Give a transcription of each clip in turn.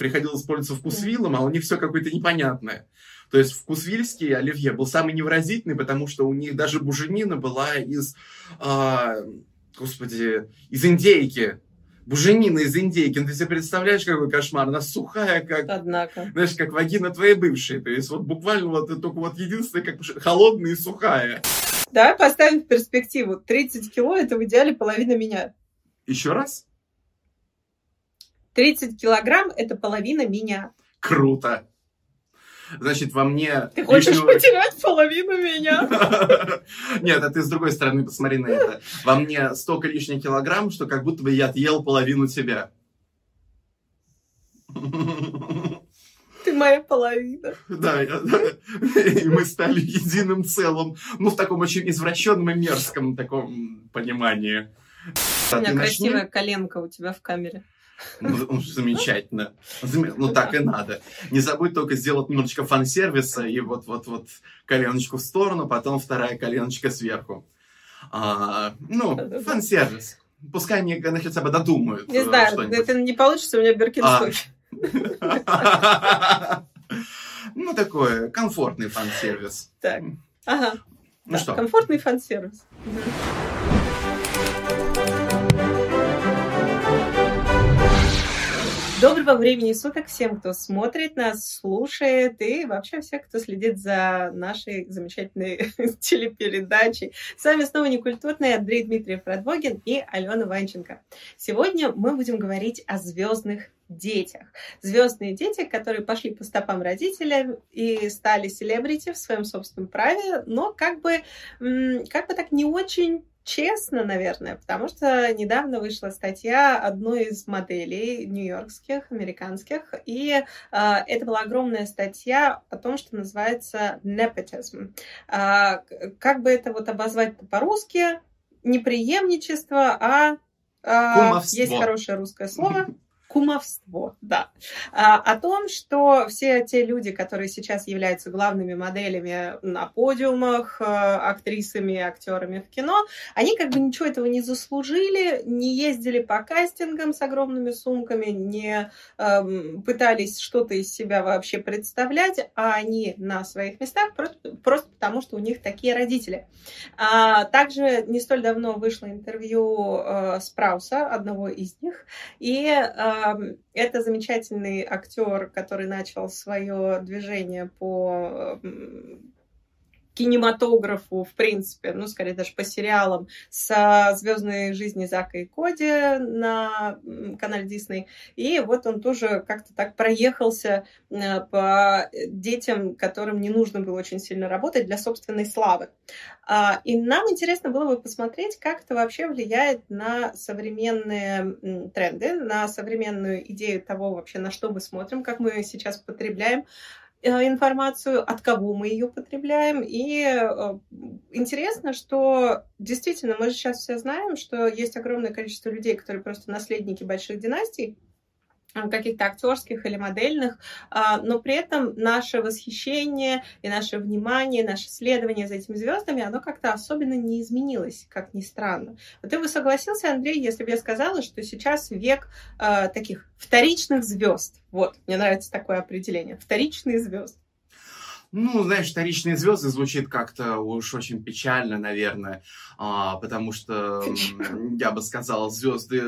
приходилось пользоваться вкусвиллом, а у них все какое-то непонятное. То есть вкусвильский оливье был самый невыразительный, потому что у них даже буженина была из, а, господи, из индейки. Буженина из индейки. Ну, ты себе представляешь, какой кошмар? Она сухая, как... Однако. Знаешь, как вагина твоей бывшей. То есть вот буквально вот только вот единственное, как холодная и сухая. Давай поставим в перспективу. 30 кило – это в идеале половина меня. Еще раз? 30 килограмм – это половина меня. Круто. Значит, во мне... Ты хочешь лишнего... потерять половину меня? Нет, а ты с другой стороны посмотри на это. Во мне столько лишних килограмм, что как будто бы я отъел половину тебя. Ты моя половина. Да, и мы стали единым целым. Ну, в таком очень извращенном и мерзком таком понимании. У меня красивая коленка у тебя в камере. Ну, ну замечательно. Ну, так и надо. Не забудь только сделать немножечко фан-сервиса и вот-вот-вот коленочку в сторону, потом вторая коленочка сверху. А, ну, фан-сервис. Пускай они, они хотя бы додумают. Не знаю, это не получится, у меня Биркинстоки. А. Ну, такой комфортный фан-сервис. Так, ага. Ну что? Комфортный фан-сервис. Доброго времени суток всем, кто смотрит нас, слушает и вообще всех, кто следит за нашей замечательной телепередачей. С вами снова Некультурный Андрей Дмитриев Радвогин и Алена Ванченко. Сегодня мы будем говорить о звездных детях. Звездные дети, которые пошли по стопам родителей и стали селебрити в своем собственном праве, но как бы, как бы так не очень честно, наверное, потому что недавно вышла статья одной из моделей нью-йоркских, американских, и э, это была огромная статья о том, что называется nepotism. Э, как бы это вот обозвать по-русски? Не преемничество, а э, есть хорошее русское слово кумовство, да, а, о том, что все те люди, которые сейчас являются главными моделями на подиумах, а, актрисами, актерами в кино, они как бы ничего этого не заслужили, не ездили по кастингам с огромными сумками, не э, пытались что-то из себя вообще представлять, а они на своих местах просто, просто потому, что у них такие родители. А, также не столь давно вышло интервью э, Спрауса, одного из них, и э, это замечательный актер, который начал свое движение по кинематографу, в принципе, ну, скорее даже по сериалам, с «Звездной жизни Зака и Коди» на канале Дисней. И вот он тоже как-то так проехался э, по детям, которым не нужно было очень сильно работать для собственной славы. А, и нам интересно было бы посмотреть, как это вообще влияет на современные тренды, на современную идею того вообще, на что мы смотрим, как мы сейчас потребляем информацию, от кого мы ее потребляем. И э, интересно, что действительно мы же сейчас все знаем, что есть огромное количество людей, которые просто наследники больших династий, Э, каких-то актерских или модельных, а, но при этом наше восхищение и наше внимание, наше следование за этими звездами, оно как-то особенно не изменилось, как ни странно. Вот ты бы согласился, Андрей, если бы я сказала, что сейчас век э, таких вторичных звезд. Вот, мне нравится такое определение. Вторичные звезды. Ну, знаешь, вторичные звезды звучит как-то уж очень печально, наверное, а, потому что, я бы сказал, звезды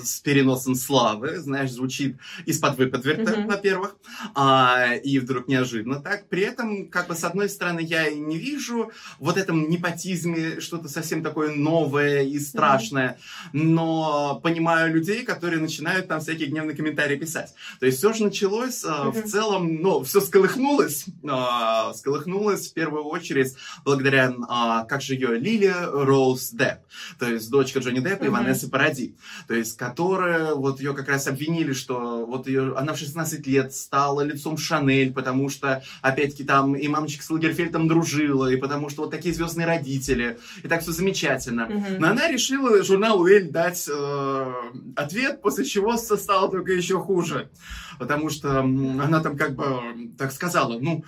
с переносом славы, знаешь, звучит из-под выподверта, mm-hmm. во-первых, а, и вдруг неожиданно так. При этом, как бы, с одной стороны, я и не вижу вот этом непотизме что-то совсем такое новое и страшное, mm-hmm. но понимаю людей, которые начинают там всякие гневные комментарии писать. То есть все же началось mm-hmm. в целом, ну, все сколыхнулось, а, сколыхнулась в первую очередь благодаря, а, как же ее, Лили Роуз Депп, то есть дочка Джонни Деппа mm-hmm. и Ванессы Паради, то есть которая, вот ее как раз обвинили, что вот ее, она в 16 лет стала лицом Шанель, потому что, опять-таки, там и мамочка с Лагерфельдом дружила, и потому что вот такие звездные родители, и так все замечательно. Mm-hmm. Но она решила журналу Эль дать э, ответ, после чего стало только еще хуже, потому что она там как бы так сказала, ну,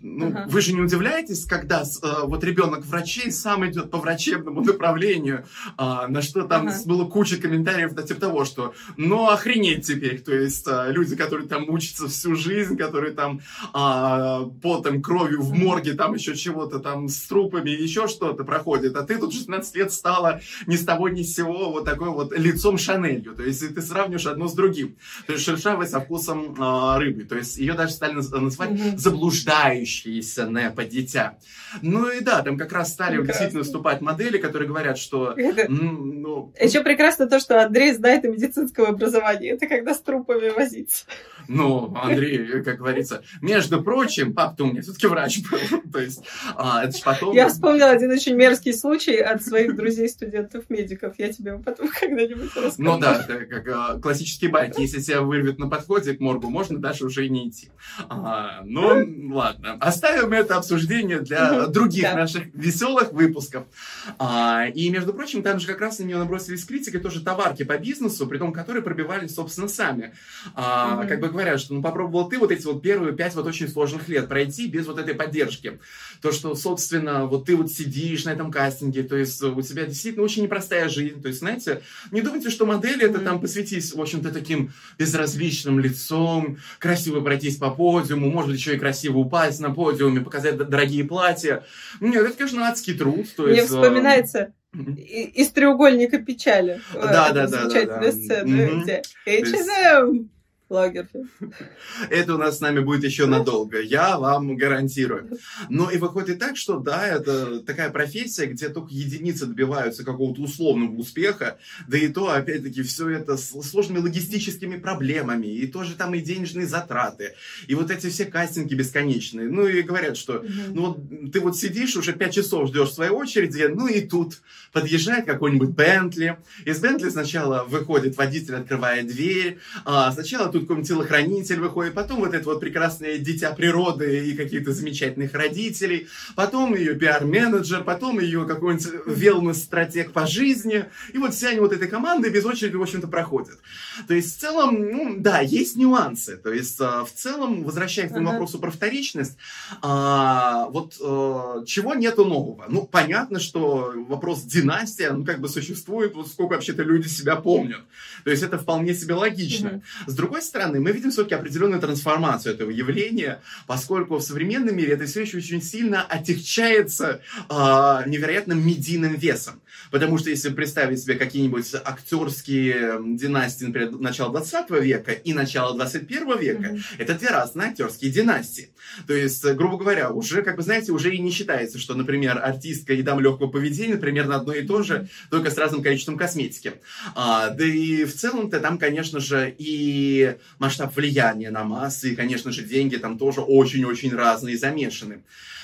ну, ага. вы же не удивляетесь, когда э, вот ребенок врачей сам идет по врачебному направлению, э, на что там ага. было куча комментариев на типа того, что, ну, охренеть теперь, то есть э, люди, которые там учатся всю жизнь, которые там э, потом, кровью в морге, там еще чего-то там с трупами, еще что-то проходит, а ты тут 16 лет стала ни с того ни с сего вот такой вот лицом Шанелью, то есть ты сравнишь одно с другим, то есть шершавой со вкусом э, рыбы, то есть ее даже стали называть mm-hmm. заблуждающиеся непо дитя. Ну и да, там как раз стали прекрасно. действительно выступать модели, которые говорят, что... Ну... Еще прекрасно то, что Андрей знает о медицинском образовании. Это когда с трупами возиться. Ну, Андрей, как говорится, между прочим, пап-то у меня все-таки врач был. То есть, а, это же потом... Я вспомнила один очень мерзкий случай от своих друзей-студентов-медиков. Я тебе потом когда-нибудь расскажу. Ну да, это как а, классические байки. Если тебя вырвет на подходе к моргу, можно дальше уже и не идти. А, ну, ладно. Оставим это обсуждение для других да. наших веселых выпусков. А, и, между прочим, там же как раз на нее набросились критикой тоже товарки по бизнесу, при том, которые пробивались, собственно, сами. А, угу. Как бы говорят, что ну попробовал ты вот эти вот первые пять вот очень сложных лет пройти без вот этой поддержки. То, что, собственно, вот ты вот сидишь на этом кастинге, то есть у тебя действительно очень непростая жизнь. То есть, знаете, не думайте, что модели это там посвятить, в общем-то, таким безразличным лицом, красиво пройтись по подиуму, может быть, еще и красиво упасть на подиуме, показать дорогие платья. Нет, это, конечно, адский труд. То Мне есть, вспоминается из треугольника печали. Да, да, да. Замечательная сцена, где H&M Лагерфельд. Это у нас с нами будет еще надолго, я вам гарантирую. Но и выходит так, что да, это такая профессия, где только единицы добиваются какого-то условного успеха, да и то, опять-таки, все это с сложными логистическими проблемами, и тоже там и денежные затраты, и вот эти все кастинги бесконечные. Ну и говорят, что ну вот ты вот сидишь, уже пять часов ждешь своей очереди, ну и тут подъезжает какой-нибудь Бентли. Из Бентли сначала выходит водитель, открывает дверь, а сначала тут какой-нибудь телохранитель выходит, потом вот это вот прекрасное дитя природы и каких-то замечательных родителей, потом ее пиар-менеджер, потом ее какой-нибудь велнес-стратег по жизни, и вот вся они вот этой команды без очереди, в общем-то, проходят. То есть, в целом, ну, да, есть нюансы. То есть, а, в целом, возвращаясь к вопросу про вторичность, а, вот а, чего нету нового? Ну, понятно, что вопрос династия, ну, как бы существует, вот сколько вообще-то люди себя помнят. То есть, это вполне себе логично. Uh-huh. С другой стороны, мы видим все-таки определенную трансформацию этого явления, поскольку в современном мире это все еще очень сильно отягчается э, невероятным медийным весом. Потому что если представить себе какие-нибудь актерские династии, например, начала 20 века и начала 21 века, mm-hmm. это две разные актерские династии. То есть, грубо говоря, уже, как бы, знаете, уже и не считается, что, например, артистка и дам легкого поведения примерно одно и то же, только с разным количеством косметики. А, да и в целом-то там, конечно же, и масштаб влияния на массы, и, конечно же, деньги там тоже очень-очень разные замешаны.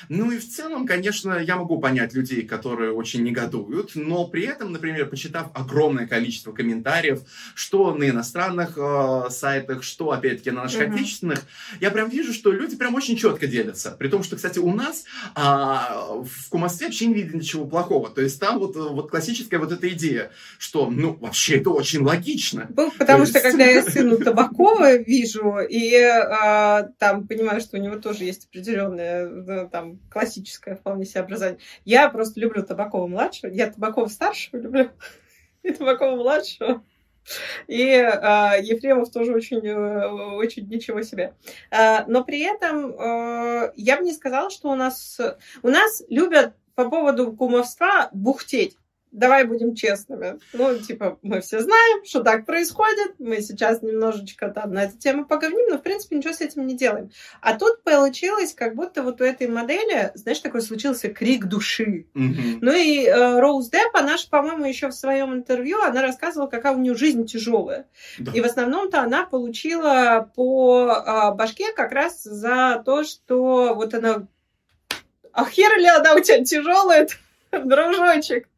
Ну и в целом, конечно, я могу понять людей, которые очень негодуют, но при этом, например, почитав огромное количество комментариев, что на иностранных э, сайтах, что, опять-таки, на наших uh-huh. отечественных, я прям вижу, что люди прям очень четко делятся. При том, что, кстати, у нас э, в кумовстве вообще не видно ничего плохого. То есть там вот, вот классическая вот эта идея, что, ну, вообще это очень логично. Потому То что, есть... когда я сыну Табакова вижу, и э, там понимаю, что у него тоже есть определенное там классическое вполне себе образование. Я просто люблю Табакова-младшего. Я Табакова-старшего люблю и Табакова-младшего. И э, Ефремов тоже очень, э, очень ничего себе. Э, но при этом э, я бы не сказала, что у нас... У нас любят по поводу кумовства бухтеть давай будем честными. Ну, типа, мы все знаем, что так происходит. Мы сейчас немножечко там на эту тему поговорим, но, в принципе, ничего с этим не делаем. А тут получилось, как будто вот у этой модели, знаешь, такой случился крик души. Mm-hmm. Ну и э, Роуз Депп, она же, по-моему, еще в своем интервью, она рассказывала, какая у нее жизнь тяжелая. Да. И в основном-то она получила по э, башке как раз за то, что вот она... А хер ли она у тебя тяжелая, дружочек?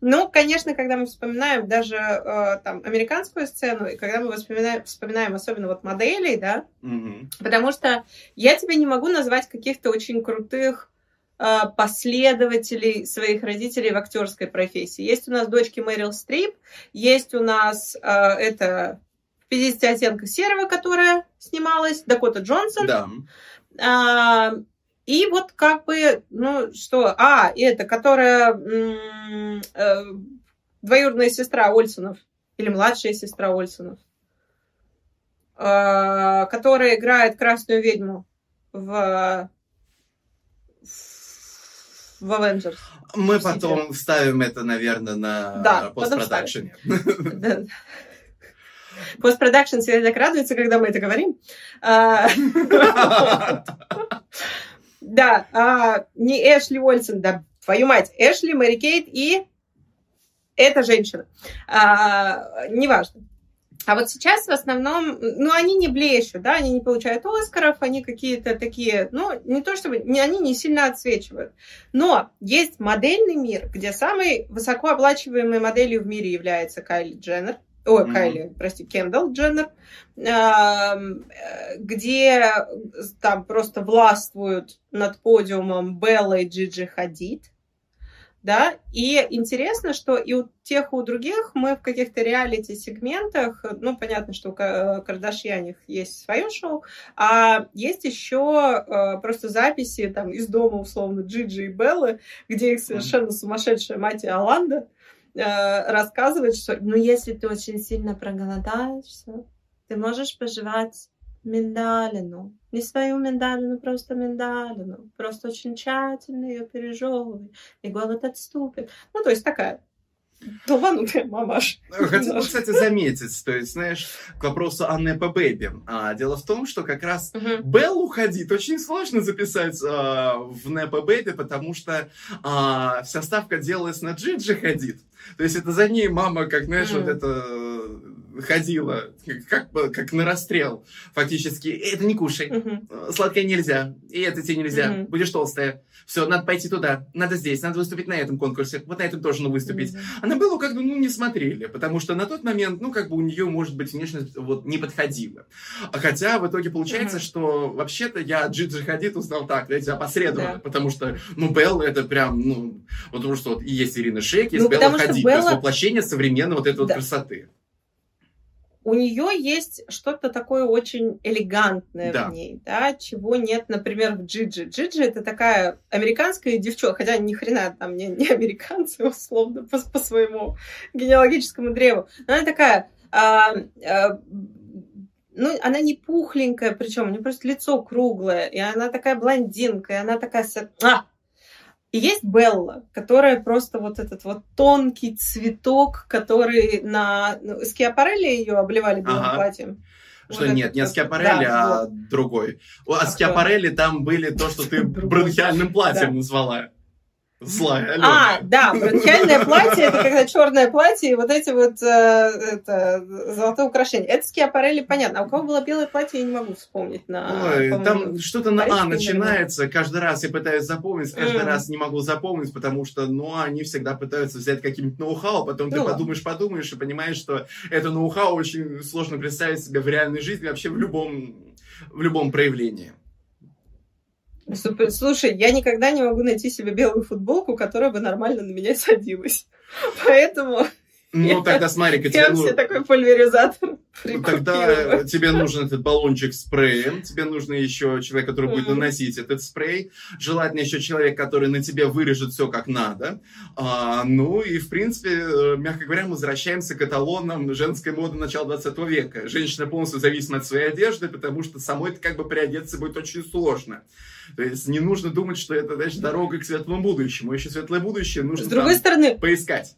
Ну, конечно, когда мы вспоминаем даже э, там американскую сцену, и когда мы вспоминаем, вспоминаем особенно вот моделей, да, mm-hmm. потому что я тебе не могу назвать каких-то очень крутых э, последователей своих родителей в актерской профессии. Есть у нас дочки Мэрил Стрип, есть у нас э, это 50 оттенков серого, которая снималась, Дакота Джонсон. Да. И вот как бы, ну что, а, это, которая э, двоюродная сестра Ольсонов, или младшая сестра Ольсонов, э, которая играет красную ведьму в в Avengers. Мы потом вставим это, наверное, на да, постпродакшене. Постпродакшн всегда так радуется, когда мы это говорим. Да, а, не Эшли Уольсон, да, твою мать, Эшли, Мэри Кейт и эта женщина. А, неважно. А вот сейчас в основном, ну, они не блещут, да, они не получают Оскаров, они какие-то такие, ну, не то чтобы, не, они не сильно отсвечивают. Но есть модельный мир, где самой высокооплачиваемой моделью в мире является Кайли Дженнер. Ой, mm-hmm. Кайли, прости, Кендалл Дженнер, где там просто властвуют над подиумом Белла и Джиджи Хадид да, и интересно, что и у тех, и у других мы в каких-то реалити-сегментах, ну, понятно, что у Кардашьяних есть свое шоу, а есть еще э, просто записи там из дома, условно, Джиджи и Беллы, где их совершенно сумасшедшая мать Аланда э, рассказывает, что, ну, если ты очень сильно проголодаешься, ты можешь пожевать миндалину. Не свою миндалину, просто миндалину. Просто очень тщательно ее пережевывай, и голод отступит. Ну, то есть такая долбанутая мамаш. Хотел, кстати, заметить, то есть, знаешь, к вопросу о Непа Бэби. А, дело в том, что как раз uh-huh. Беллу ходить очень сложно записать а, в Непа Бэби, потому что а, вся ставка делалась на Джиджи ходит. То есть это за ней мама, как, знаешь, uh-huh. вот это ходила, как, как на расстрел, фактически. Это не кушай, uh-huh. сладкое нельзя, и это тебе нельзя, uh-huh. будешь толстая. Все, надо пойти туда, надо здесь, надо выступить на этом конкурсе, вот на этом тоже надо выступить. Uh-huh. Она была как бы, ну, не смотрели, потому что на тот момент, ну, как бы у нее, может быть, внешность вот не подходила. Хотя в итоге получается, uh-huh. что вообще-то я Джиджи Хадид узнал так, знаете, опосредованно, да. потому что, ну, Белла это прям, ну, потому что вот есть Ирина Шейк, есть ну, Белла Хадид, Белла... то есть воплощение современной вот этой да. вот красоты у нее есть что-то такое очень элегантное да. в ней, да, чего нет, например, в Джиджи. Джиджи это такая американская девчонка, хотя ни хрена там не, не американцы, условно, по, по своему генеалогическому древу. Но она такая, а, а, ну, она не пухленькая, причем у нее просто лицо круглое, и она такая блондинка, и она такая... А, и есть Белла, которая просто вот этот вот тонкий цветок, который на... Ну, Скиапарелли ее обливали белым ага. платьем. Что вот нет, не Скиапарелли, да, а вот. другой. А Скиапарелли там были то, что ты бронхиальным платьем назвала. Злая Алена. А, да, бронхиальное платье, это когда черное платье и вот эти вот э, это, золотые украшения. Это Скиапарелли, понятно. А у кого было белое платье, я не могу вспомнить. На, Ой, там что-то на А начинается. Каждый раз я пытаюсь запомнить, каждый mm. раз не могу запомнить, потому что, ну, они всегда пытаются взять каким-нибудь ноу-хау, потом ну, ты подумаешь, подумаешь и понимаешь, что это ноу-хау очень сложно представить себе в реальной жизни, вообще в любом, в любом проявлении. Супер. Слушай, я никогда не могу найти себе белую футболку, которая бы нормально на меня садилась. Поэтому ну, тогда смотри, тебе нужен... такой пульверизатор Тогда тебе нужен этот баллончик спреем, тебе нужно еще человек, который будет наносить этот спрей, желательно еще человек, который на тебе вырежет все как надо. А, ну и, в принципе, э, мягко говоря, мы возвращаемся к эталонам женской моды начала 20 века. Женщина полностью зависима от своей одежды, потому что самой это как бы приодеться будет очень сложно. То есть не нужно думать, что это, значит, дорога к светлому будущему. Еще светлое будущее нужно С другой стороны, поискать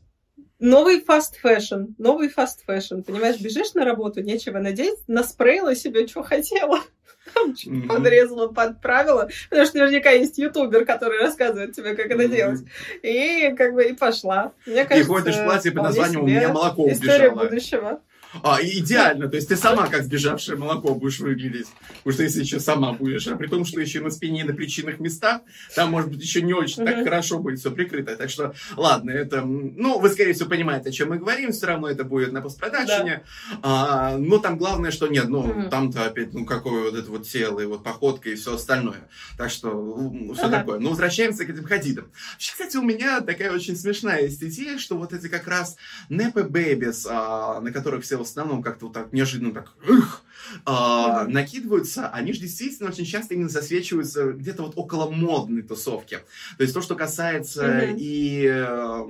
новый fast fashion, новый fast fashion. Понимаешь, бежишь на работу, нечего надеть, наспреила себе, что хотела. Там mm-hmm. подрезала, подправила. Потому что наверняка есть ютубер, который рассказывает тебе, как это mm-hmm. делать. И как бы и пошла. Мне кажется, и ходишь в платье под названием «У меня молоко История убежало». будущего. А, идеально. То есть ты сама, как сбежавшее молоко, будешь выглядеть. Потому что если еще сама будешь, а при том, что еще на спине и на причинных местах, там, может быть, еще не очень так хорошо будет все прикрыто. Так что, ладно, это... Ну, вы, скорее всего, понимаете, о чем мы говорим. Все равно это будет на постпродакшене. Да. А, но там главное, что нет, ну, там-то опять, ну, какое вот это вот тело, и вот походка, и все остальное. Так что, все ага. такое. Но возвращаемся к этим хадидам. Вообще, кстати, у меня такая очень смешная есть идея, что вот эти как раз непы бэбис, а, на которых все в основном как-то вот так неожиданно так эх, а, накидываются, они же действительно очень часто именно засвечиваются где-то вот около модной тусовки. То есть то, что касается mm-hmm. и э,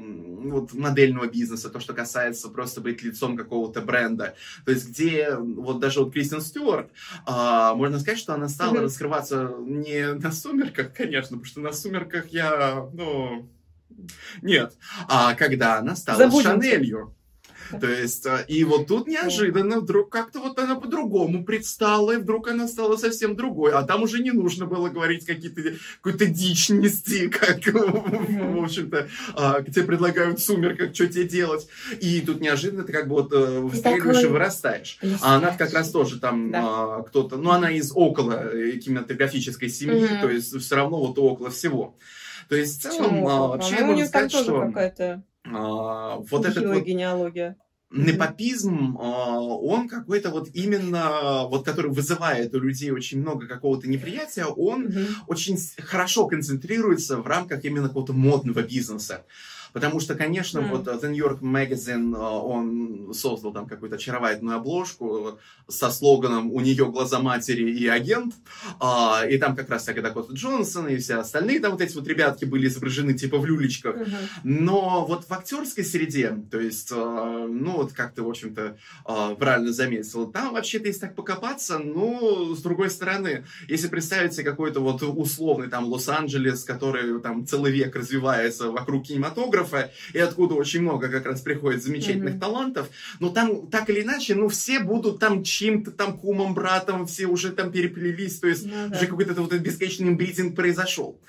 вот модельного бизнеса, то, что касается просто быть лицом какого-то бренда. То есть где вот даже вот Кристин Стюарт, а, можно сказать, что она стала mm-hmm. раскрываться не на «Сумерках», конечно, потому что на «Сумерках» я, ну, нет. А когда она стала Забудемся. Шанелью. То есть, а, и вот тут неожиданно вдруг как-то вот она по-другому предстала, и вдруг она стала совсем другой. А там уже не нужно было говорить какие-то, какую-то дичь нести, как, в общем-то, а, тебе предлагают в сумерках, что тебе делать. И тут неожиданно ты как бы вот э, выстреливаешь и вырастаешь. А она как раз тоже там да. кто-то, ну она из около э, кинематографической семьи, то есть все равно вот около всего. То есть в целом, а, вообще, а можно сказать, что... какая-то а, вот этот вот... генеалогия. Непопизм, а, он какой-то вот именно, вот который вызывает у людей очень много какого-то неприятия, он mm-hmm. очень хорошо концентрируется в рамках именно какого-то модного бизнеса. Потому что, конечно, mm. вот The New York Magazine, э, он создал там какую-то очаровательную обложку со слоганом «У нее глаза матери и агент». А, и там как раз всякая Дакота Джонсон и все остальные там вот эти вот ребятки были изображены типа в люлечках. Mm-hmm. Но вот в актерской среде, то есть, э, ну вот как ты, в общем-то, э, правильно заметил, там вообще-то если так покопаться, ну, с другой стороны, если представить себе какой-то вот условный там Лос-Анджелес, который там целый век развивается вокруг кинематографа, кинематографа, и откуда очень много как раз приходит замечательных mm-hmm. талантов, но там так или иначе, ну, все будут там чьим-то там кумом, братом, все уже там переплелись, то есть да. уже какой-то вот этот бесконечный бритинг произошел.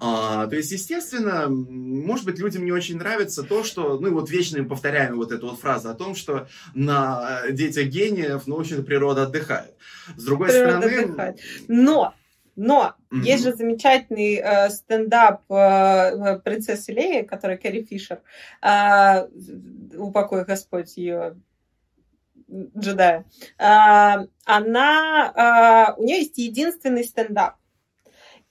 А, то есть, естественно, может быть, людям не очень нравится то, что, ну, вот вечно повторяем вот эту вот фразу о том, что на детях гениев, ну, в общем-то, природа отдыхает. С другой природа стороны... Отдыхает. Но но mm-hmm. есть же замечательный э, стендап э, принцессы Леи, который Кэрри Фишер, э, упокой Господь ее джедая. Э, она, э, у нее есть единственный стендап.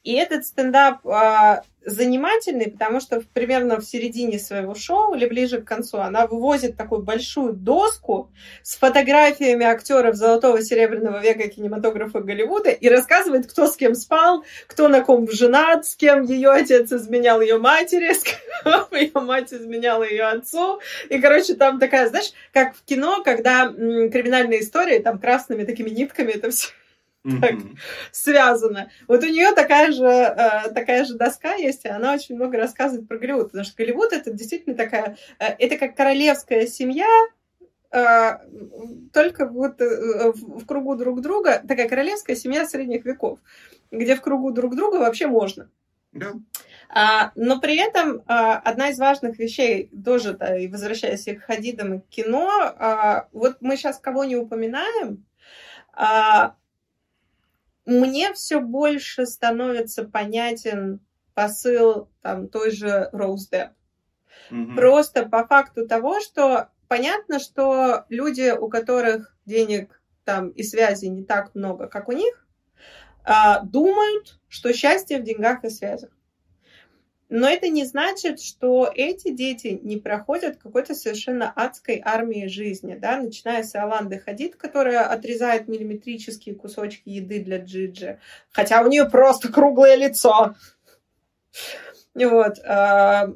И этот стендап э, занимательный, потому что примерно в середине своего шоу или ближе к концу она вывозит такую большую доску с фотографиями актеров золотого серебряного века кинематографа Голливуда и рассказывает, кто с кем спал, кто на ком женат, с кем ее отец изменял ее матери, с кем ее мать изменяла ее отцу. И, короче, там такая, знаешь, как в кино, когда м, криминальные истории, там красными такими нитками это все так связано. Вот у нее такая же, э, такая же доска есть, и она очень много рассказывает про Голливуд, потому что Голливуд это действительно такая, э, это как королевская семья, э, только вот в кругу друг друга, такая королевская семья средних веков, где в кругу друг друга вообще можно. Yeah. А, но при этом а, одна из важных вещей, тоже, да, и возвращаясь к Хадидам и к кино, а, вот мы сейчас кого не упоминаем, а, мне все больше становится понятен посыл там той же Роуз Депп. Mm-hmm. Просто по факту того, что понятно, что люди, у которых денег там и связи не так много, как у них, а, думают, что счастье в деньгах и связях. Но это не значит, что эти дети не проходят какой-то совершенно адской армии жизни, да, начиная с Аланды Хадид, которая отрезает миллиметрические кусочки еды для Джиджи, хотя у нее просто круглое лицо. Вот. А,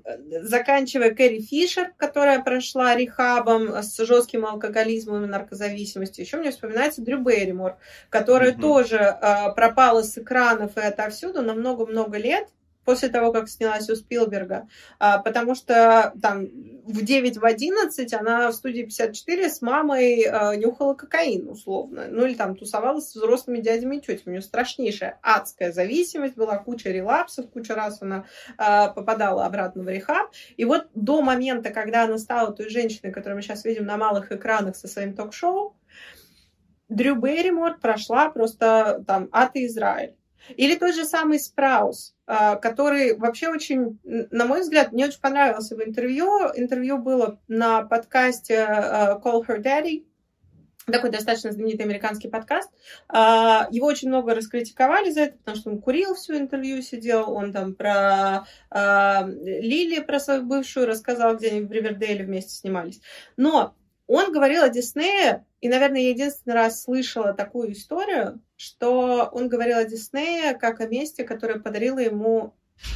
заканчивая Кэрри Фишер, которая прошла рехабом с жестким алкоголизмом и наркозависимостью. Еще мне вспоминается Дрю Берримор, которая mm-hmm. тоже а, пропала с экранов и отовсюду на много-много лет после того, как снялась у Спилберга, а, потому что там в 9 в 11 она в студии 54 с мамой а, нюхала кокаин, условно. Ну или там тусовалась с взрослыми дядями и тетями. У нее страшнейшая адская зависимость была, куча релапсов, куча раз она а, попадала обратно в рехаб. И вот до момента, когда она стала той женщиной, которую мы сейчас видим на малых экранах со своим ток-шоу, Дрю Берримор прошла просто там и Израиль. Или тот же самый Спраус, а, который вообще очень, на мой взгляд, мне очень понравился в интервью. Интервью было на подкасте а, Call Her Daddy, такой достаточно знаменитый американский подкаст. А, его очень много раскритиковали за это, потому что он курил всю интервью, сидел, он там про Лили, про свою бывшую рассказал, где они в Ривердейле вместе снимались. Но он говорил о Диснее, и, наверное, я единственный раз слышала такую историю, что он говорил о Диснее как о месте, которое подарило ему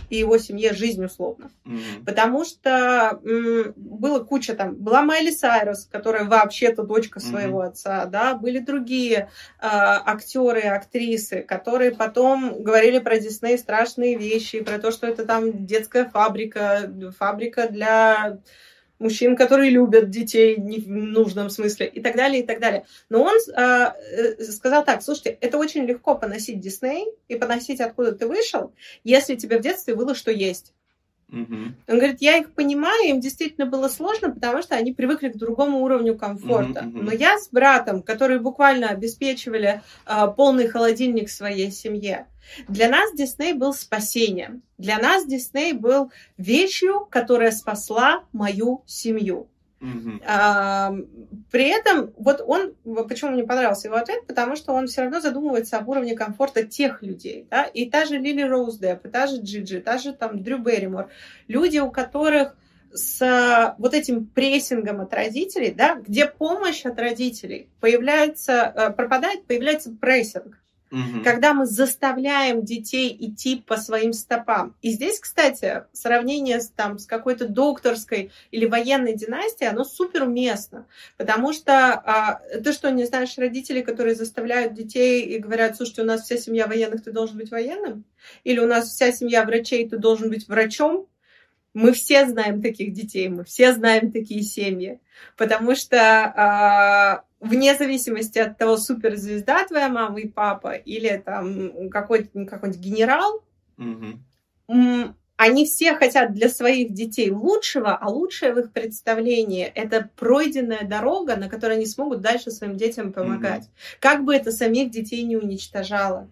и его семье жизнь условно. Mm-hmm. Потому что м, было куча там, была Майли Сайрус, которая вообще-то дочка своего mm-hmm. отца, да, были другие э, актеры актрисы, которые потом говорили про Дисней страшные вещи, про то, что это там детская фабрика, фабрика для мужчин, которые любят детей в нужном смысле и так далее, и так далее. Но он а, э, сказал так, слушайте, это очень легко поносить Дисней и поносить, откуда ты вышел, если тебе в детстве было что есть. Он говорит, я их понимаю, им действительно было сложно, потому что они привыкли к другому уровню комфорта. Uh-huh, uh-huh. Но я с братом, которые буквально обеспечивали э, полный холодильник своей семье, для нас Дисней был спасением. Для нас Дисней был вещью, которая спасла мою семью. Mm-hmm. А, при этом, вот он, почему мне понравился его ответ, потому что он все равно задумывается об уровне комфорта тех людей, да, и та же Лили Роуз Депп, и та же Джиджи, та же там Дрю Берримор, люди, у которых с вот этим прессингом от родителей, да, где помощь от родителей появляется, э, пропадает, появляется прессинг угу. когда мы заставляем детей идти по своим стопам. И здесь, кстати, сравнение с, там, с какой-то докторской или военной династией, оно супер уместно. Потому что а, ты что, не знаешь родителей, которые заставляют детей и говорят, слушайте, у нас вся семья военных, ты должен быть военным? Или у нас вся семья врачей, ты должен быть врачом? Мы все знаем таких детей, мы все знаем такие семьи, потому что а, вне зависимости от того, суперзвезда твоя мама и папа или там какой-то какой-нибудь генерал, угу. они все хотят для своих детей лучшего, а лучшее в их представлении это пройденная дорога, на которой они смогут дальше своим детям помогать. Угу. Как бы это самих детей не уничтожало.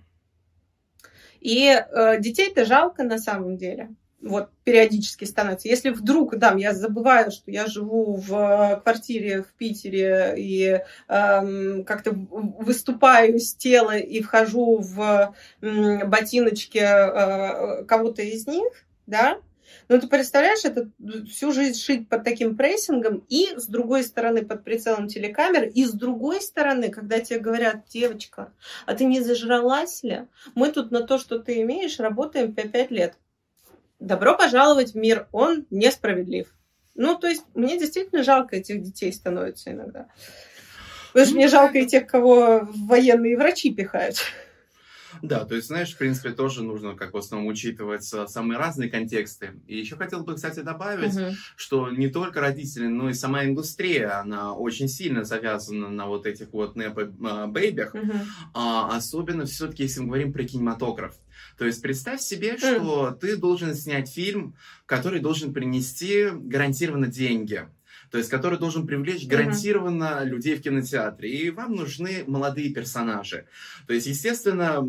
И э, детей-то жалко на самом деле вот периодически становится. Если вдруг, да, я забываю, что я живу в э, квартире в Питере и эм, как-то выступаю с тела и вхожу в э, ботиночки э, кого-то из них, да, но ты представляешь, это всю жизнь шить под таким прессингом, и с другой стороны под прицелом телекамер, и с другой стороны, когда тебе говорят, девочка, а ты не зажралась ли? Мы тут на то, что ты имеешь, работаем 5 лет добро пожаловать в мир, он несправедлив. Ну, то есть, мне действительно жалко этих детей становится иногда. Потому что мне жалко и тех, кого военные врачи пихают. Да, то есть, знаешь, в принципе, тоже нужно, как в основном, учитывать самые разные контексты. И еще хотел бы, кстати, добавить, угу. что не только родители, но и сама индустрия, она очень сильно завязана на вот этих вот непо-бэйбях. Угу. А, особенно все-таки, если мы говорим про кинематограф. То есть представь себе, что mm. ты должен снять фильм, который должен принести гарантированно деньги то есть который должен привлечь гарантированно uh-huh. людей в кинотеатре. И вам нужны молодые персонажи. То есть, естественно,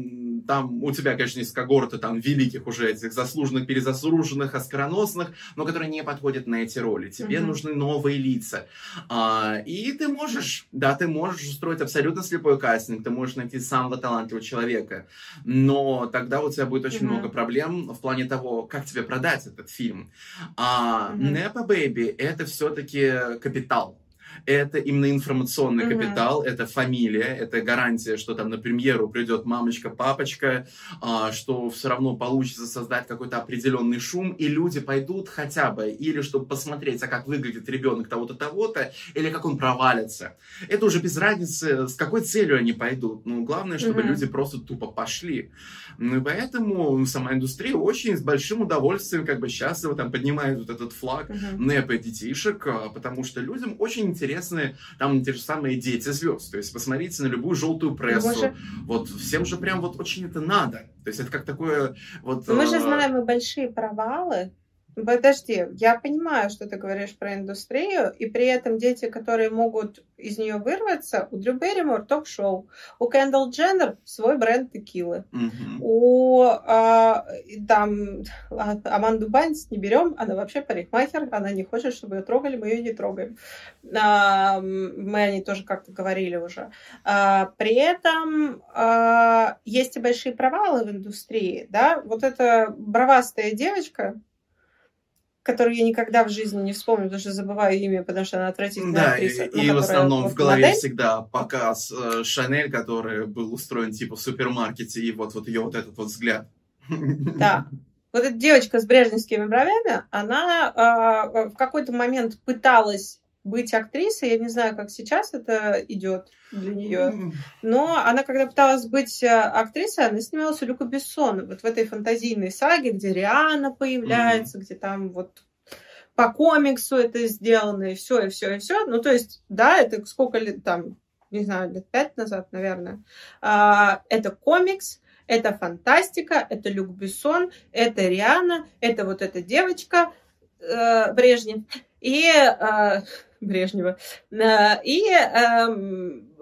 там у тебя, конечно, есть когорты там великих уже этих заслуженных, перезаслуженных, оскароносных, но которые не подходят на эти роли. Тебе uh-huh. нужны новые лица. А, и ты можешь, да, ты можешь устроить абсолютно слепой кастинг, ты можешь найти самого талантливого человека, но тогда у тебя будет очень uh-huh. много проблем в плане того, как тебе продать этот фильм. А uh-huh. Nepo Baby это все-таки капитал это именно информационный mm-hmm. капитал, это фамилия, это гарантия, что там на премьеру придет мамочка, папочка, а, что все равно получится создать какой-то определенный шум, и люди пойдут хотя бы, или чтобы посмотреть, а как выглядит ребенок того-то, того-то, или как он провалится. Это уже без разницы, с какой целью они пойдут. Ну, главное, чтобы mm-hmm. люди просто тупо пошли. Ну, и поэтому сама индустрия очень с большим удовольствием как бы счастливо там поднимает вот этот флаг mm-hmm. НЭПа детишек, а, потому что людям очень интересно интересны там те же самые дети звезд. То есть посмотрите на любую желтую прессу. Же... Вот всем же прям вот очень это надо. То есть это как такое вот... Мы же а, знаем и большие провалы Подожди, я понимаю, что ты говоришь про индустрию, и при этом дети, которые могут из нее вырваться, у Дрю Берримор ток-шоу, у Кендалл Дженнер свой бренд текилы, mm-hmm. у а, там Аманду Байнс не берем, она вообще парикмахер, она не хочет, чтобы ее трогали, мы ее не трогаем. А, мы о ней тоже как-то говорили уже. А, при этом а, есть и большие провалы в индустрии, да, вот эта бровастая девочка, которую я никогда в жизни не вспомню, потому что забываю имя, потому что она отвратительная Да, актриса. и, ну, и в основном в голове модель. всегда показ э, Шанель, который был устроен типа в супермаркете, и вот, вот ее вот этот вот взгляд. Да. Вот эта девочка с брежневскими бровями, она а, в какой-то момент пыталась быть актрисой. Я не знаю, как сейчас это идет для нее. Но она, когда пыталась быть э, актрисой, она снималась у Люка Бессона. Вот в этой фантазийной саге, где Риана появляется, где там вот по комиксу это сделано, и все, и все, и все. Ну, то есть, да, это сколько лет там, не знаю, лет пять назад, наверное. А, это комикс, это фантастика, это Люк Бессон, это Риана, это вот эта девочка э, Брежнев и э, Брежнева. Э, и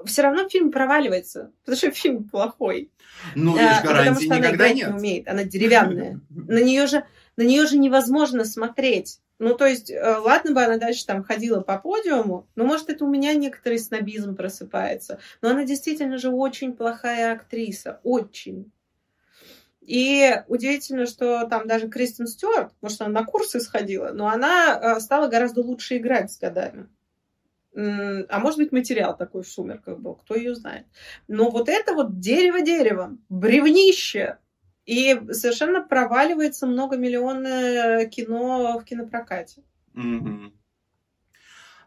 все равно фильм проваливается, потому что фильм плохой. Ну, лишь потому что она играть нет. не умеет, она деревянная. На нее же, на нее же невозможно смотреть. Ну, то есть, э, ладно бы она дальше там ходила по подиуму, но, может, это у меня некоторый снобизм просыпается. Но она действительно же очень плохая актриса. Очень. И удивительно, что там даже Кристен Стюарт, может, она на курсы сходила, но она э, стала гораздо лучше играть с годами. А может быть, материал такой в «Сумерках» был, кто ее знает. Но вот это вот дерево деревом, бревнище, и совершенно проваливается многомиллионное кино в кинопрокате. Мгм.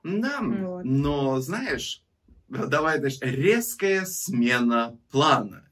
Да, Вот. но знаешь, давай, знаешь, резкая смена плана.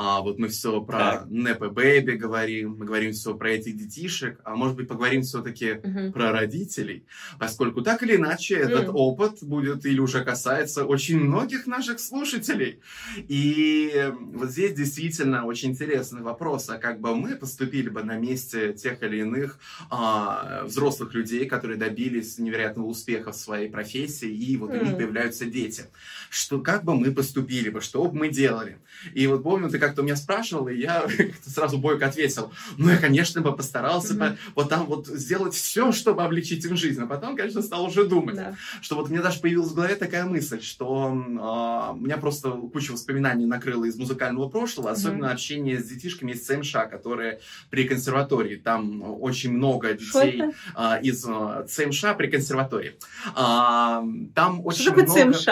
А, вот мы все про. Непе Бэйби говорим, мы говорим все про этих детишек, а может быть поговорим все-таки Мгм. про родителей, поскольку так или иначе этот Мгм. опыт будет или уже касается очень многих наших слушателей. И вот здесь действительно очень интересный вопрос, а как бы мы поступили бы на месте тех или иных а, взрослых людей, которые добились невероятного успеха в своей профессии, и вот у них появляются дети. Что, как бы мы поступили бы, что бы мы делали? И вот помню, ты как-то меня спрашивал, и я сразу бойко ответил, ну, я, конечно, бы постарался бы Мгм. вот там вот сделать все, чтобы облегчить им жизнь. А потом, конечно, стал уже думать, Да. что вот у меня даже появилась в голове такая мысль, что а, у меня просто куча воспоминаний накрыла из музыкального прошлого, особенно общение с детишками из ЦМШ, которые при консерватории. Там очень много детей а, из а, ЦМШ при консерватории. А, там очень Что много... ЦМШ?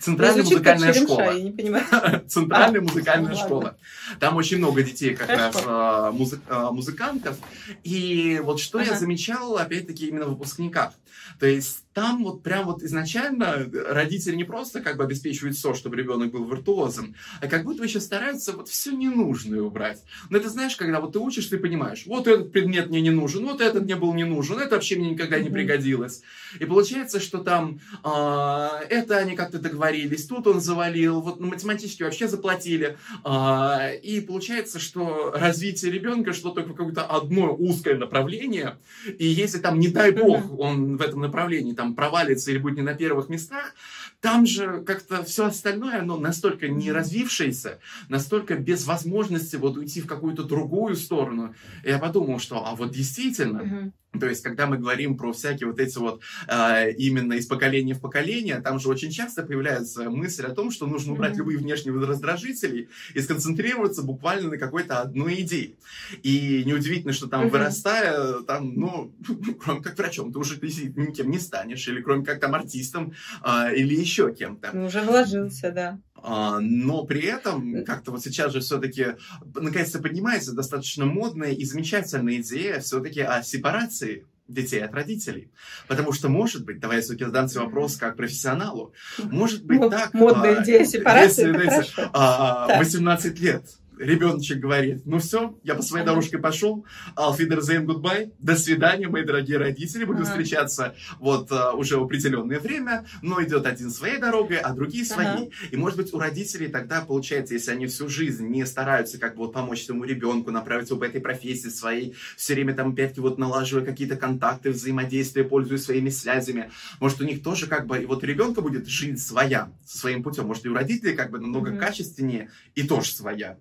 Центральная Звучит музыкальная черемша, школа. я не понимаю. Центральная А, музыкальная ладно. школа. Там очень много детей как Хорошо. раз музы- а, музыкантов. И вот что я Ага. замечал, опять-таки, именно в выпускниках. То есть там вот прям вот изначально родители не просто как бы обеспечивают все, чтобы ребенок был виртуозом, а как будто еще стараются вот все ненужное убрать. Но это знаешь, когда вот ты учишь, ты понимаешь, вот этот предмет мне не нужен, вот этот мне был не нужен, это вообще мне никогда не пригодилось. И получается, что там а, это они как-то договорились, тут он завалил, вот на математически вообще заплатили. А, и получается, что развитие ребенка шло только в какое-то одно узкое направление, и если там, не дай бог, он в этом направлении там провалится или будет не на первых местах, там же как-то все остальное, оно настолько не развившееся, настолько без возможности вот уйти в какую-то другую сторону. И я подумал, что, а вот действительно. То есть, когда мы говорим про всякие вот эти вот э, именно из поколения в поколение, там же очень часто появляется мысль о том, что нужно убрать Мгм. любые внешние раздражители и сконцентрироваться буквально на какой-то одной идее. И неудивительно, что там Мгм. вырастая, там, ну, кроме как врачом, ты уже действительно никем не станешь, или кроме как там артистом, а, или еще кем-то. Ну, Уже вложился, да. А, но при этом как-то вот сейчас же все-таки наконец-то поднимается достаточно модная и замечательная идея все-таки о сепарации детей от родителей. Потому что, может быть, давай я все-таки задам тебе вопрос как профессионалу, может быть Мо- так... Модная а, идея сепарации, если, это знаете, а, Так. 18 лет, ребеночек говорит, ну все, я по своей Ага. дорожке пошел, auf Wiedersehen, goodbye, до свидания, мои дорогие родители, будем Ага. встречаться вот а, уже в определенное время, но идет один своей дорогой, а другие своей. Ага. И может быть у родителей тогда получается, если они всю жизнь не стараются как бы вот помочь своему ребенку, направить его по этой профессии своей, все время там опять вот налаживая какие-то контакты, взаимодействия, пользуясь своими связями, может у них тоже как бы, и вот у ребенка будет жизнь своя, со своим путем, может и у родителей как бы намного Мгм. качественнее и тоже своя.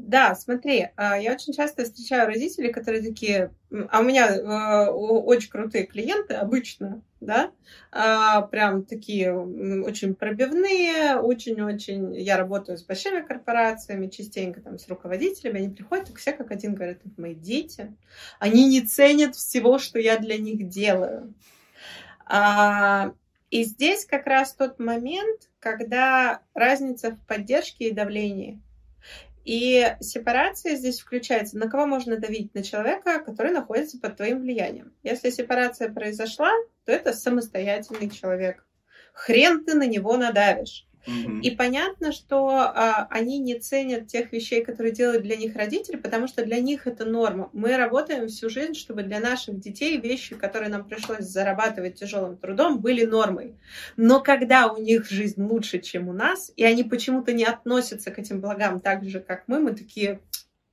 Да, смотри, а, я очень часто встречаю родителей, которые такие, а у меня э, очень крутые клиенты обычно, да, а, прям такие очень пробивные, очень-очень, я работаю с большими корпорациями, частенько там с руководителями, они приходят, и все как один говорят, мои дети, они не ценят всего, что я для них делаю. А, и здесь как раз тот момент, когда разница в поддержке и давлении – и сепарация здесь включается, на кого можно давить? На человека, который находится под твоим влиянием. Если сепарация произошла, то это самостоятельный человек. Хрен ты на него надавишь. И понятно, что а, они не ценят тех вещей, которые делают для них родители, потому что для них это норма. Мы работаем всю жизнь, чтобы для наших детей вещи, которые нам пришлось зарабатывать тяжелым трудом, были нормой. Но когда у них жизнь лучше, чем у нас, и они почему-то не относятся к этим благам так же, как мы, мы такие,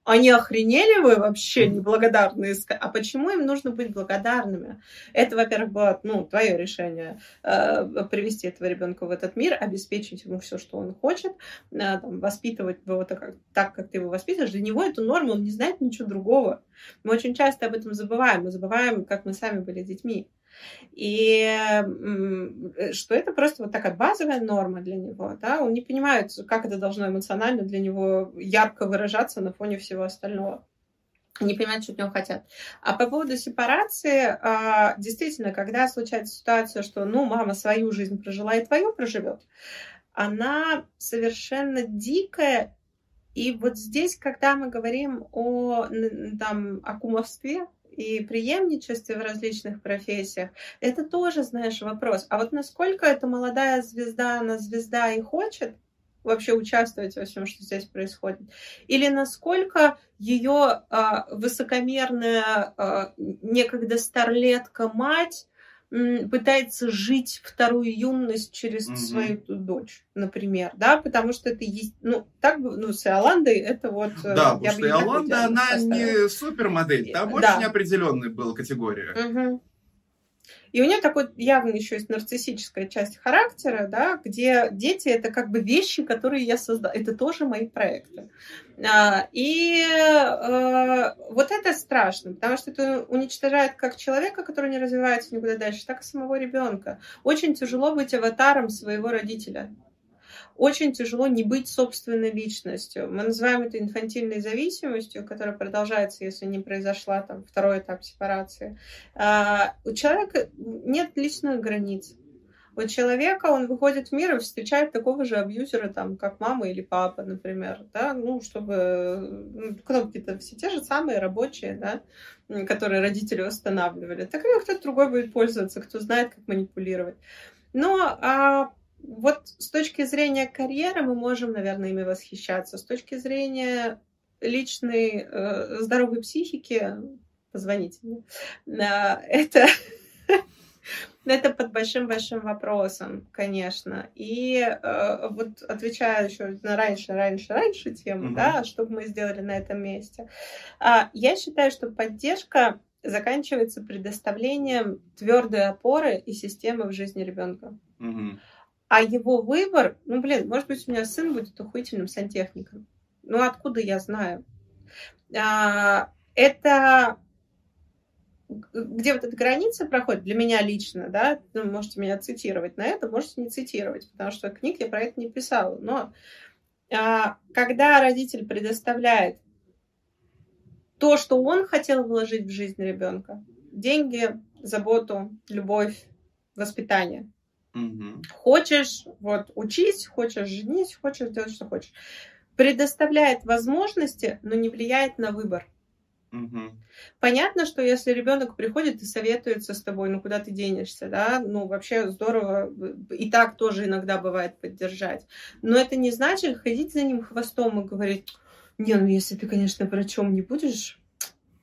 они охренели вы вообще неблагодарные? А почему им нужно быть благодарными? Это, во-первых, было ну, твое решение э, привести этого ребенка в этот мир, обеспечить ему все, что он хочет, э, там, воспитывать его так как, так, как ты его воспитываешь. Для него это норма, он не знает ничего другого. Мы очень часто об этом забываем. Мы забываем, как мы сами были детьми. И э, что это просто вот такая базовая норма для него, да, он не понимает, как это должно эмоционально для него ярко выражаться на фоне всего остального не понимают, что от него хотят. А по поводу сепарации, а, действительно, когда случается ситуация, что, ну, мама свою жизнь прожила и твою проживет, она совершенно дикая. И вот здесь, когда мы говорим о, там, о кумовстве, и преемничестве в различных профессиях, это тоже, знаешь, вопрос. А вот насколько эта молодая звезда, она звезда и хочет вообще участвовать во всем, что здесь происходит? Или насколько ее а, высокомерная а, некогда старлетка мать пытается жить вторую юность через mm-hmm. свою дочь, например, да, потому что это есть, ну, так бы, ну, с Иоландой это вот... Э, да, потому что Иоланда, она не супермодель, там да. очень определенная была категория. Mm-hmm. И у нее такой явно еще есть нарциссическая часть характера, да, где дети это как бы вещи, которые я создала. Это тоже мои проекты. А, и э, вот это страшно, потому что это уничтожает как человека, который не развивается никуда дальше, так и самого ребенка. Очень тяжело быть аватаром своего родителя очень тяжело не быть собственной личностью. Мы называем это инфантильной зависимостью, которая продолжается, если не произошла там второй этап сепарации. А, у человека нет личных границ. У человека он выходит в мир и встречает такого же абьюзера, там, как мама или папа, например, да, ну, чтобы ну, кнопки-то все те же самые рабочие, да, которые родители устанавливали. Так и кто-то другой будет пользоваться, кто знает, как манипулировать. Но а вот с точки зрения карьеры мы можем, наверное, ими восхищаться. С точки зрения личной э, здоровой психики, позвоните мне, э, это, это под большим-большим вопросом, конечно. И э, вот отвечая еще на раньше, раньше, раньше тему, mm-hmm. да, что бы мы сделали на этом месте. А, я считаю, что поддержка заканчивается предоставлением твердой опоры и системы в жизни ребенка. Mm-hmm. А его выбор, ну, блин, может быть, у меня сын будет охуительным сантехником. Ну, откуда я знаю? А, это где вот эта граница проходит для меня лично, да, ну, можете меня цитировать на это, можете не цитировать, потому что книг я про это не писала. Но а, когда родитель предоставляет то, что он хотел вложить в жизнь ребенка, деньги, заботу, любовь, воспитание, Угу. Хочешь, вот, учись, хочешь женись, хочешь делать, что хочешь. Предоставляет возможности, но не влияет на выбор. Угу. Понятно, что если ребенок приходит и советуется с тобой, ну куда ты денешься, да, ну вообще здорово, и так тоже иногда бывает поддержать. Но это не значит ходить за ним хвостом и говорить, не, ну если ты, конечно, врачом не будешь,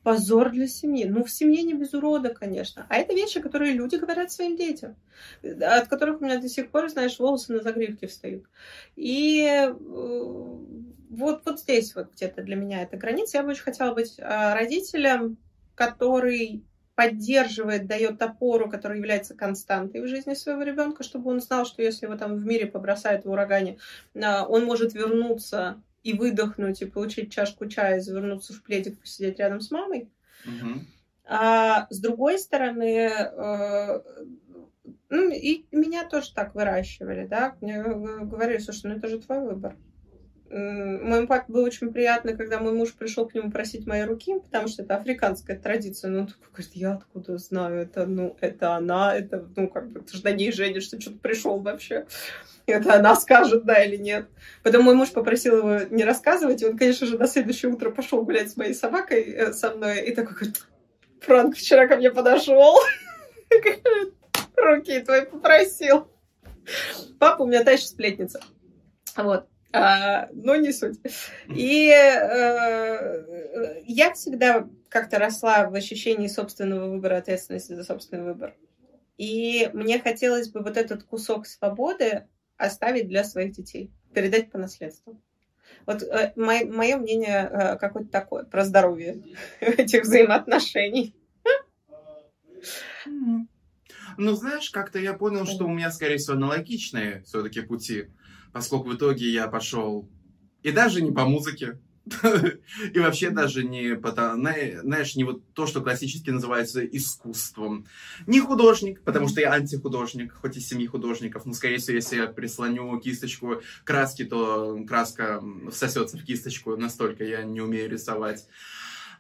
позор для семьи. Ну, в семье не без урода, конечно. А это вещи, которые люди говорят своим детям, от которых у меня до сих пор, знаешь, волосы на загривке встают. И э, вот, вот здесь вот где-то для меня эта граница. Я бы очень хотела быть а, родителем, который поддерживает, дает опору, которая является константой в жизни своего ребенка, чтобы он знал, что если его там в мире побросают в урагане, а, он может вернуться и выдохнуть, и получить чашку чая, завернуться в пледик, посидеть рядом с мамой. Мгм. А с другой стороны, э, ну, и меня тоже так выращивали, да, мне э, говорили, слушай, ну это же твой выбор. Моему папе было очень приятно, когда мой муж пришел к нему просить моей руки, потому что это африканская традиция. Ну, он такой говорит, я откуда знаю, это, ну, это она, это, ну, как бы, ты же на ней женишься, что ты пришел вообще. Это она скажет, да или нет. Потом мой муж попросил его не рассказывать, и он, конечно же, на следующее утро пошел гулять с моей собакой, э, со мной, и такой говорит, Франк вчера ко мне подошел, руки твои попросил. Папа у меня та еще сплетница. Вот. А, но не суть. И э, я всегда как-то росла в ощущении собственного выбора, ответственности за собственный выбор. И мне хотелось бы вот этот кусок свободы оставить для своих детей, передать по наследству. Вот э, мое, мое мнение э, какое-то такое про здоровье этих взаимоотношений. Ну, знаешь, как-то я понял, что у меня, скорее всего, аналогичные все-таки пути, поскольку в итоге я пошел и даже не по музыке, и вообще даже не знаешь, не вот то, что классически называется искусством. Не художник, потому что я антихудожник, хоть из семьи художников, но, скорее всего, если я прислоню кисточку краски, то краска м, всосется в кисточку, настолько я не умею рисовать.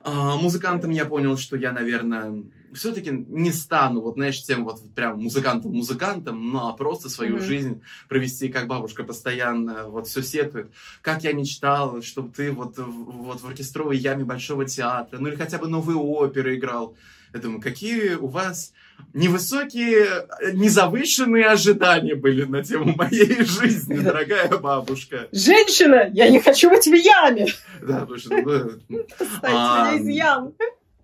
А, Музыкантом я понял, что я, наверное, все-таки не стану, вот, знаешь, тем вот прям музыкантом-музыкантом, ну, а просто свою Мгм. жизнь провести, как бабушка постоянно вот все сетует. Как я мечтал, чтобы ты вот, вот в оркестровой яме Большого театра, ну или хотя бы новые оперы играл. Я думаю, какие у вас невысокие, э, незавышенные ожидания были на тему моей жизни, дорогая бабушка. Женщина, я не хочу быть в яме! Да, ну, Ставьте А, меня из ямы.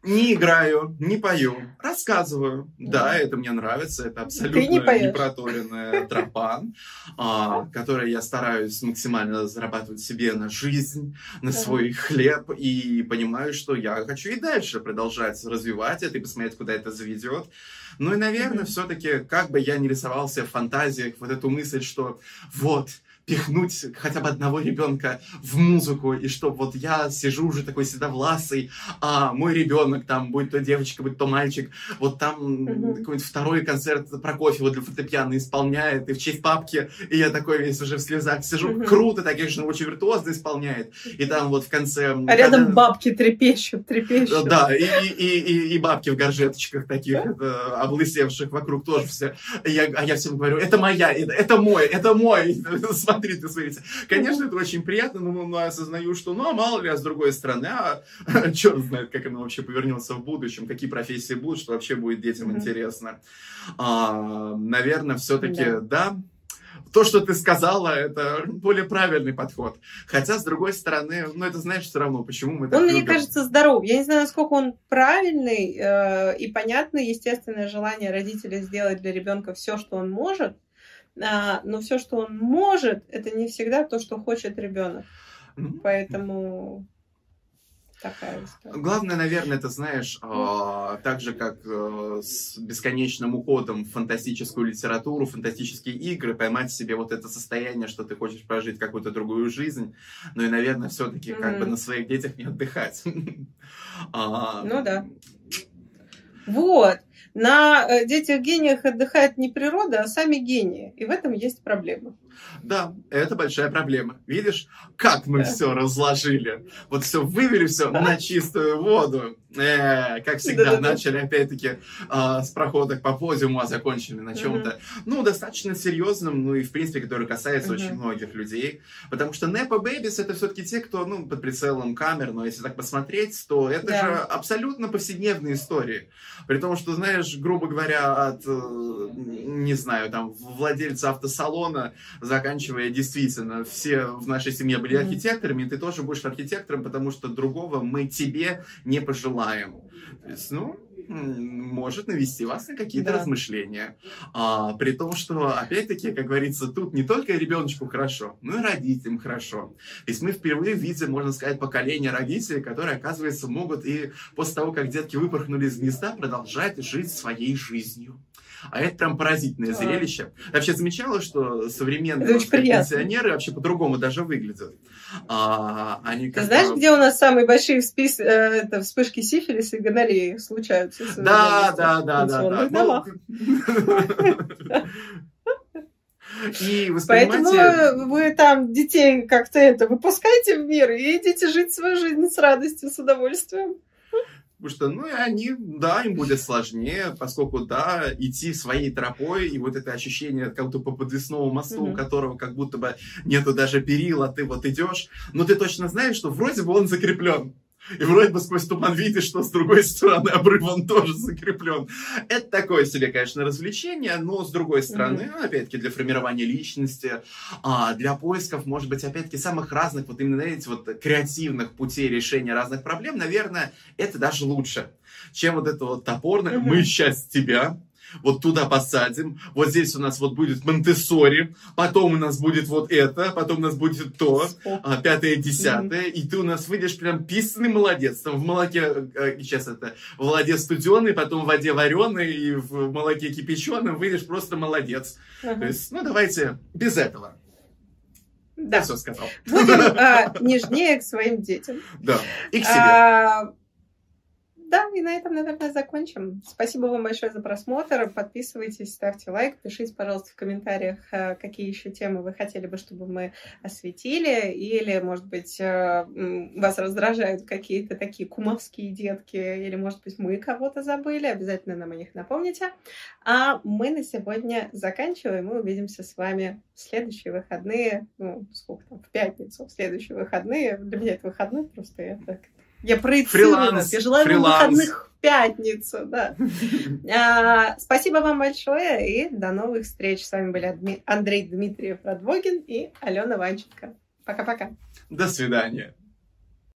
Не играю, не пою, рассказываю. Да, это мне нравится, это абсолютно не поешь. непроторенная тропа, а, которой я стараюсь максимально зарабатывать себе на жизнь, на свой хлеб, и понимаю, что я хочу и дальше продолжать развивать это и посмотреть, куда это заведет. Ну и, наверное, все-таки, как бы я ни рисовался в фантазиях, вот эту мысль, что вот, пихнуть хотя бы одного ребенка в музыку, и что вот я сижу уже такой седовласый, а мой ребенок там, будь то девочка, будь то мальчик, вот там Мгм. какой-нибудь второй концерт Прокофьева для фортепиано исполняет, и в честь папки, и я такой весь уже в слезах сижу, Мгм. круто, так, конечно, очень виртуозно исполняет, и там вот в конце... А рядом когда- бабки трепещут, трепещут. да, и, и, и, и- и бабки в горжеточках таких, это, облысевших вокруг тоже все. Я, а я всем говорю, это моя, это, это мой, это мой. Смотри, ты смотрите. Конечно, это очень приятно, но, но осознаю, что, ну, а мало ли, а с другой стороны, а черт знает, как оно вообще повернется в будущем, какие профессии будут, что вообще будет детям интересно. А, наверное, все-таки, Да. да, то, что ты сказала, это более правильный подход. Хотя, с другой стороны, ну, это знаешь все равно, почему мы так Он, мне любим. кажется, здоров. Я не знаю, насколько он правильный э, и понятный. Естественное желание родителей сделать для ребенка все, что он может. А, но все, что он может, это не всегда то, что хочет ребенок. Ну, Поэтому такая история. Главное, наверное, это, знаешь, а, так же, как э, с бесконечным уходом в фантастическую литературу, фантастические игры, поймать в себе вот это состояние, что ты хочешь прожить какую-то другую жизнь, ну и, наверное, все-таки как бы на своих детях не отдыхать. А, Ну да. Вот. На э, детях гениях отдыхает не природа, а сами гении. И в этом есть проблема. Да, это большая проблема. Видишь, как мы все разложили. Вот все вывели все на чистую воду. Э, как всегда, начали опять-таки а, с проходок по подиуму, а закончили на чем-то, ну, достаточно серьезном, ну и, в принципе, который касается очень многих людей. Потому что Непа Бэбис это все-таки те, кто, ну, под прицелом камер, но если так посмотреть, то это же абсолютно повседневные истории. При том, что, знаешь, грубо говоря, от, э, не знаю, там, владельца автосалона, заканчивая действительно, все в нашей семье были архитекторами, и ты тоже будешь архитектором, потому что другого мы тебе не пожелаем. То есть, ну, может навести вас на какие-то Да. размышления. А, при том, что, опять-таки, как говорится, тут не только ребеночку хорошо, но и родителям хорошо. То есть мы впервые видим, можно сказать, поколение родителей, которые, оказывается, могут и после того, как детки выпорхнули из гнезда, продолжать жить своей жизнью. А это прям поразительное Да. зрелище. Ты вообще замечала, что современные пенсионеры вообще по-другому даже выглядят? А, они Ты знаешь, где у нас самые большие вспис- э, это, вспышки сифилиса и гонореи случаются? Да, да, да, да, да. Ну, И Поэтому воспринимайте... вы там детей как-то это выпускайте в мир и идите жить свою жизнь с радостью, с удовольствием. Потому что, ну, и они, да, им будет сложнее, поскольку, да, идти своей тропой, и вот это ощущение как будто по подвесному мосту, Мгм. у которого как будто бы нету даже перил, а ты вот идешь, но ты точно знаешь, что вроде бы он закреплен. И вроде бы сквозь туман видишь, что с другой стороны обрыва он тоже закреплен. Это такое себе, конечно, развлечение, но с другой стороны, опять-таки, для формирования личности, а, для поисков, может быть, опять-таки, самых разных, вот именно эти вот креативных путей решения разных проблем, наверное, это даже лучше, чем вот это вот топорное Мгм. «мы сейчас тебя вот туда посадим, вот здесь у нас вот будет Монтессори, потом у нас будет вот это, потом у нас будет то, а, пятое, десятое, и ты у нас выйдешь прям писанный молодец. Там в молоке, э, сейчас это, в воде студеный, потом в воде вареный, и в молоке кипяченом выйдешь просто молодец. То Ага. есть, ну, давайте без этого. Я Да. все сказал. Будем а, нежнее к своим детям. Да. И к себе. А, Да, и на этом, наверное, закончим. Спасибо вам большое за просмотр. Подписывайтесь, ставьте лайк, пишите, пожалуйста, в комментариях, э, какие еще темы вы хотели бы, чтобы мы осветили. Или, может быть, э, вас раздражают какие-то такие кумовские детки, или, может быть, мы кого-то забыли. Обязательно нам о них напомните. А мы на сегодня заканчиваем. Мы увидимся с вами в следующие выходные. Ну, сколько там, в пятницу, в следующие выходные. Для меня это выходной просто. Я так я вас. Я желаю вам фриланс. выходных в пятницу. Да. А, Спасибо вам большое и до новых встреч. С вами были Андрей Дмитриев Радвогин и Алена Ванченко. Пока-пока. До свидания.